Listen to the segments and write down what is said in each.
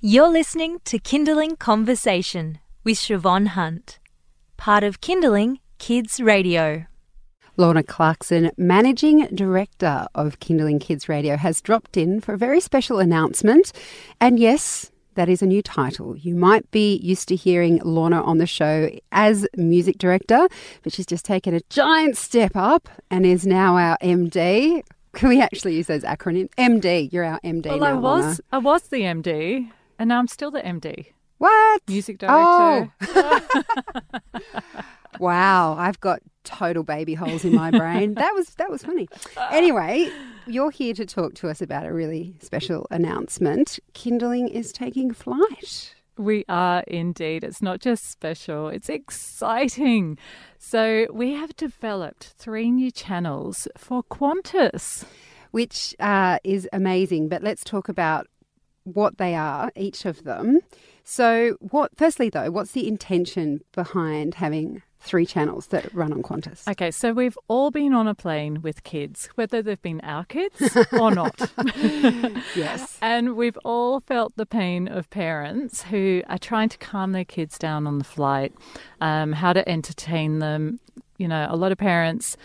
You're listening to Kindling Conversation with Siobhan Hunt, part of Kindling Kids Radio. Lorna Clarkson, Managing Director of Kindling Kids Radio, has dropped in for a very special announcement. And yes, that is a new title. You might be used to hearing Lorna on the show as music director, but she's just taken a giant step up and is now our MD. Can we actually use those acronyms? MD, you're our MD Well, now, I was Lorna. I was the MD, and now I'm still the MD, What? music director. Oh. Wow, I've got total baby holes in my brain. that was that was funny. Anyway, you're here to talk to us about a really special announcement. Kindling is taking flight. We are indeed. It's not just special, it's exciting. So, we have developed three new channels for Qantas. which uh, is amazing. But let's talk about what they are, each of them. So, what? Firstly, though, what's the intention behind having three channels that run on Qantas? Okay, so we've all been on a plane with kids, whether they've been our kids or not. Yes. And we've all felt the pain of parents who are trying to calm their kids down on the flight, um, how to entertain them. You know, a lot of parents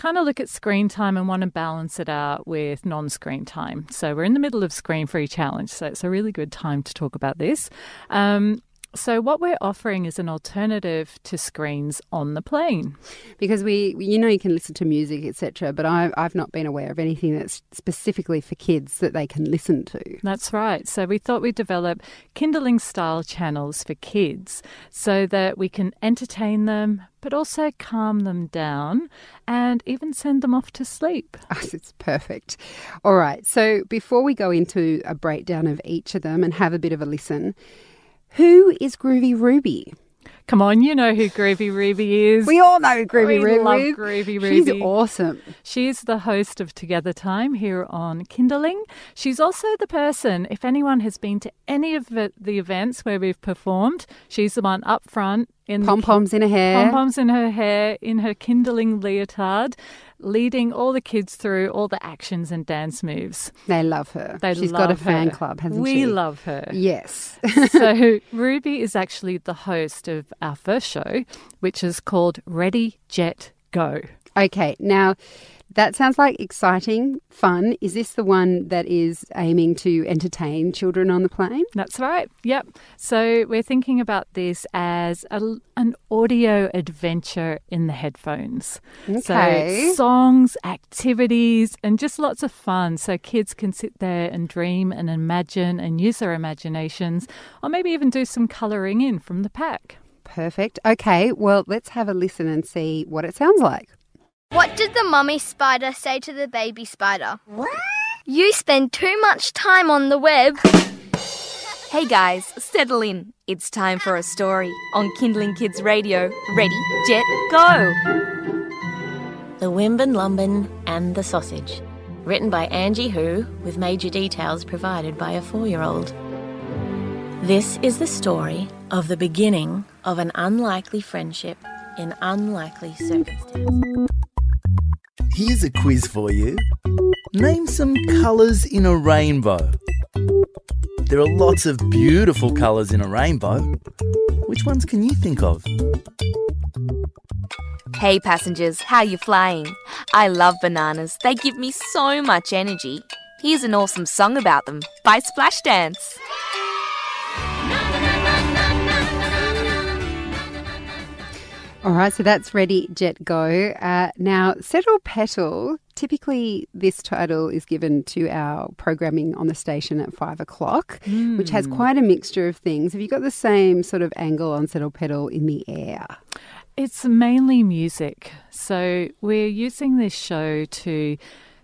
kind of look at screen time and want to balance it out with non screen time. So we're in the middle of Screen Free Challenge, so it's a really good time to talk about this. Um, so, what we're offering is an alternative to screens on the plane. Because we, you know, you can listen to music, etc. But I, I've not been aware of anything that's specifically for kids that they can listen to. That's right. So we thought we'd develop kindling style channels for kids so that we can entertain them, but also calm them down and even send them off to sleep. It's perfect. All right. So before we go into a breakdown of each of them and have a bit of a listen, who is Groovy Ruby? Come on, you know who Groovy Ruby is. We all know Groovy We Ruby. love Groovy Ruby. She's awesome. She's the host of Together Time here on Kindling. She's also the person, if anyone has been to any of the, the events where we've performed, she's the one up front in Pom poms in her hair. pom poms in her hair, in her kindling leotard, leading all the kids through all the actions and dance moves. They love her. They She's love got a fan her. club, hasn't we she? love her. Yes. so Ruby is actually the host of our first show, which is called Ready Jet Go. okay. Now, that sounds like exciting, fun. Is this the one that is aiming to entertain children on the plane? That's right. Yep. So we're thinking about this as a, an audio adventure in the headphones. Okay. So songs, activities, and just lots of fun. So kids can sit there and dream and imagine and use their imaginations, or maybe even do some colouring in from the pack. Perfect. Okay. Well, let's have a listen and see what it sounds like. What did the mummy spider say to the baby spider? What? You spend too much time on the web. Hey guys, settle in. It's time for a story on Kindling Kids Radio. Ready, jet, go! The Wimbin Lumbin and the Sausage. Written by Angie Hu, with major details provided by a four year old. This is the story of the beginning of an unlikely friendship in unlikely circumstances. Here's a quiz for you. Name some colours in a rainbow. There are lots of beautiful colours in a rainbow. Which ones can you think of? Hey passengers, how you flying? I love bananas. They give me so much energy. Here's an awesome song about them by Splashdance. All right, so that's Ready, Jet, Go. Uh, now, Settle Petal, typically this title is given to our programming on the station at five o'clock, which has quite a mixture of things. Have you got the same sort of angle on Settle Petal in the air? It's mainly music. So we're using this show to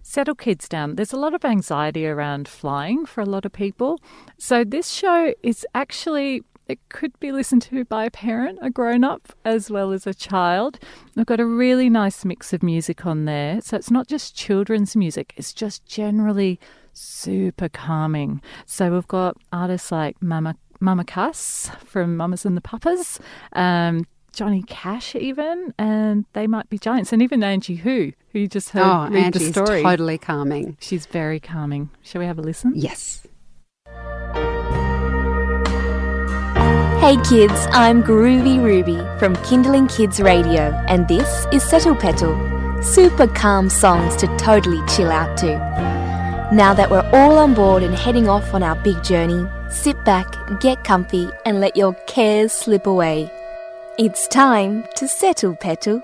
settle kids down. There's a lot of anxiety around flying for a lot of people. So this show is actually it could be listened to by a parent, a grown up, as well as a child. We've got a really nice mix of music on there. So it's not just children's music, it's just generally super calming. So we've got artists like Mama Mama Cass from Mamas and the Papas, um, Johnny Cash even, and they might be giants, and even Angie Hu, who you just heard oh, read Angie's the story. totally calming. She's very calming. Shall we have a listen? Yes. Hey kids, I'm Groovy Ruby from Kindling Kids Radio, and this is Settle Petal. Super calm songs to totally chill out to. Now that we're all on board and heading off on our big journey, sit back, get comfy, and let your cares slip away. It's time to settle, Petal.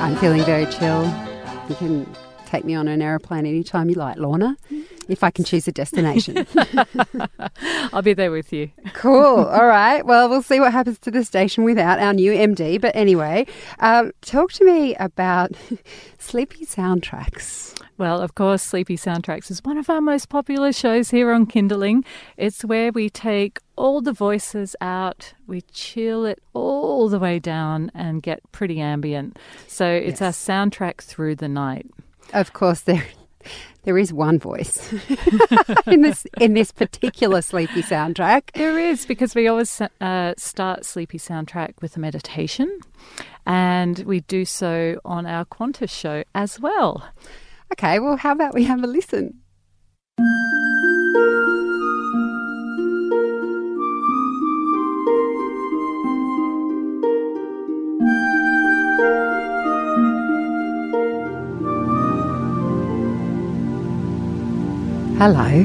I'm feeling very chill. You can take me on an aeroplane anytime you like, Lorna, if I can choose a destination. I'll be there with you. cool. All right. Well, we'll see what happens to the station without our new MD. But anyway, um, talk to me about sleepy soundtracks. Well, of course, Sleepy Soundtracks is one of our most popular shows here on Kindling. It's where we take all the voices out, we chill it all the way down, and get pretty ambient. So it's our soundtrack through the night. Of course, there there is one voice in this in this particular sleepy soundtrack. There is, because we always uh, start Sleepy Soundtrack with a meditation, and we do so on our Qantas show as well. Okay, well, how about we have a listen? Hello.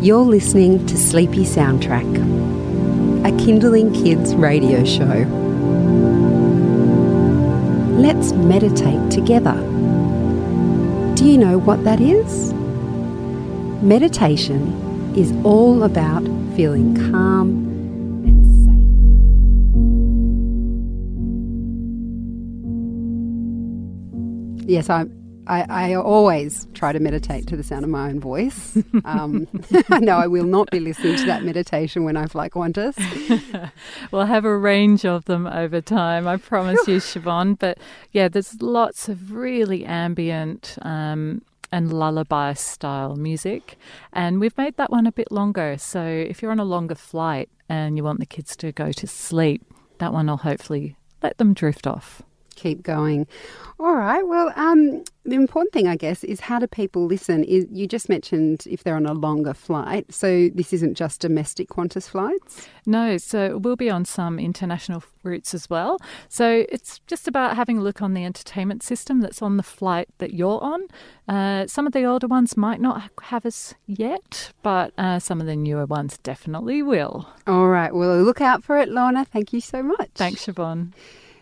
You're listening to Sleepy Soundtrack, a Kindling Kids radio show. Let's meditate together. Do you know what that is? Meditation is all about feeling calm and safe. Yes, I'm. I, I always try to meditate to the sound of my own voice. Um, I know I will not be listening to that meditation when I fly Qantas. We'll have a range of them over time, I promise you, Siobhan. But yeah, there's lots of really ambient um, and lullaby style music. And we've made that one a bit longer. So if you're on a longer flight and you want the kids to go to sleep, that one will hopefully let them drift off. keep going. All right. Well, um, the important thing, I guess, is how do people listen? Is, you just mentioned if they're on a longer flight. So this isn't just domestic Qantas flights. No, so we'll be on some international routes as well. So it's just about having a look on the entertainment system that's on the flight that you're on. Uh, some of the older ones might not have us yet, but uh, some of the newer ones definitely will. All right. Well, look out for it, Lorna. Thank you so much. Thanks, Siobhan.